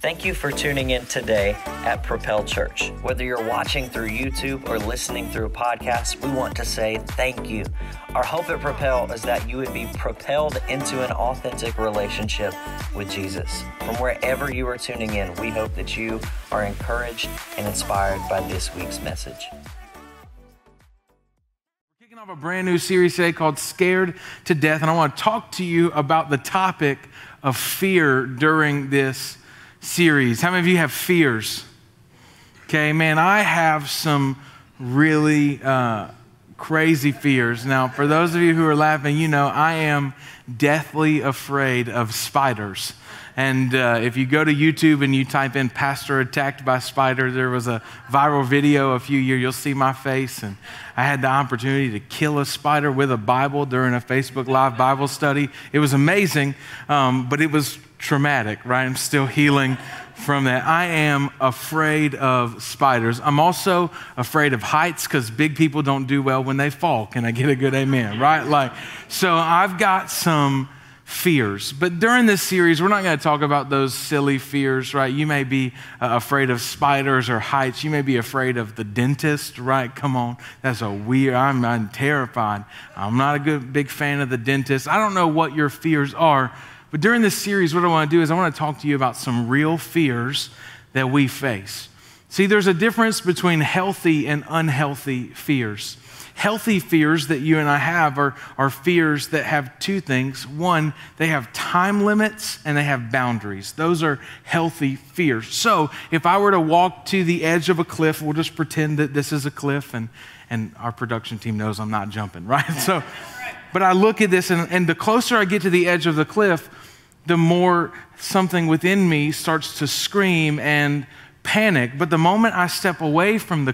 Thank you for tuning in today at Propel Church. Whether you're watching through YouTube or listening through a podcast, we want to say thank you. Our hope at Propel is that you would be propelled into an authentic relationship with Jesus. From wherever you are tuning in, we hope that you are encouraged and inspired by this week's message. Kicking off a brand new series today called Scared to Death, and I want to talk to you about the topic of fear during this series. How many of you have fears? Okay, man, I have some really uh, crazy fears. Now, for those of you who are laughing, you know I am deathly afraid of spiders. And uh, if you go to YouTube and you type in pastor attacked by spider, there was a viral video a few years, you'll see my face. And I had the opportunity to kill a spider with a Bible during a Facebook Live Bible study. It was amazing, um, but it was traumatic, right? I'm still healing from that. I am afraid of spiders. I'm also afraid of heights because big people don't do well when they fall. Can I get a good amen, right? Like, so I've got some fears. But during this series, we're not going to talk about those silly fears, right? You may be uh, afraid of spiders or heights. You may be afraid of the dentist, right? Come on. That's a weird, I'm, I'm terrified. I'm not a good, big fan of the dentist. I don't know what your fears are, but during this series, what I want to do is I want to talk to you about some real fears that we face. See, there's a difference between healthy and unhealthy fears. Healthy fears that you and I have are, are fears that have two things. One, they have time limits and they have boundaries. Those are healthy fears. So if I were to walk to the edge of a cliff, we'll just pretend that this is a cliff and, and our production team knows I'm not jumping, right? So, but I look at this and, and the closer I get to the edge of the cliff, the more something within me starts to scream and panic. But the moment I step away from the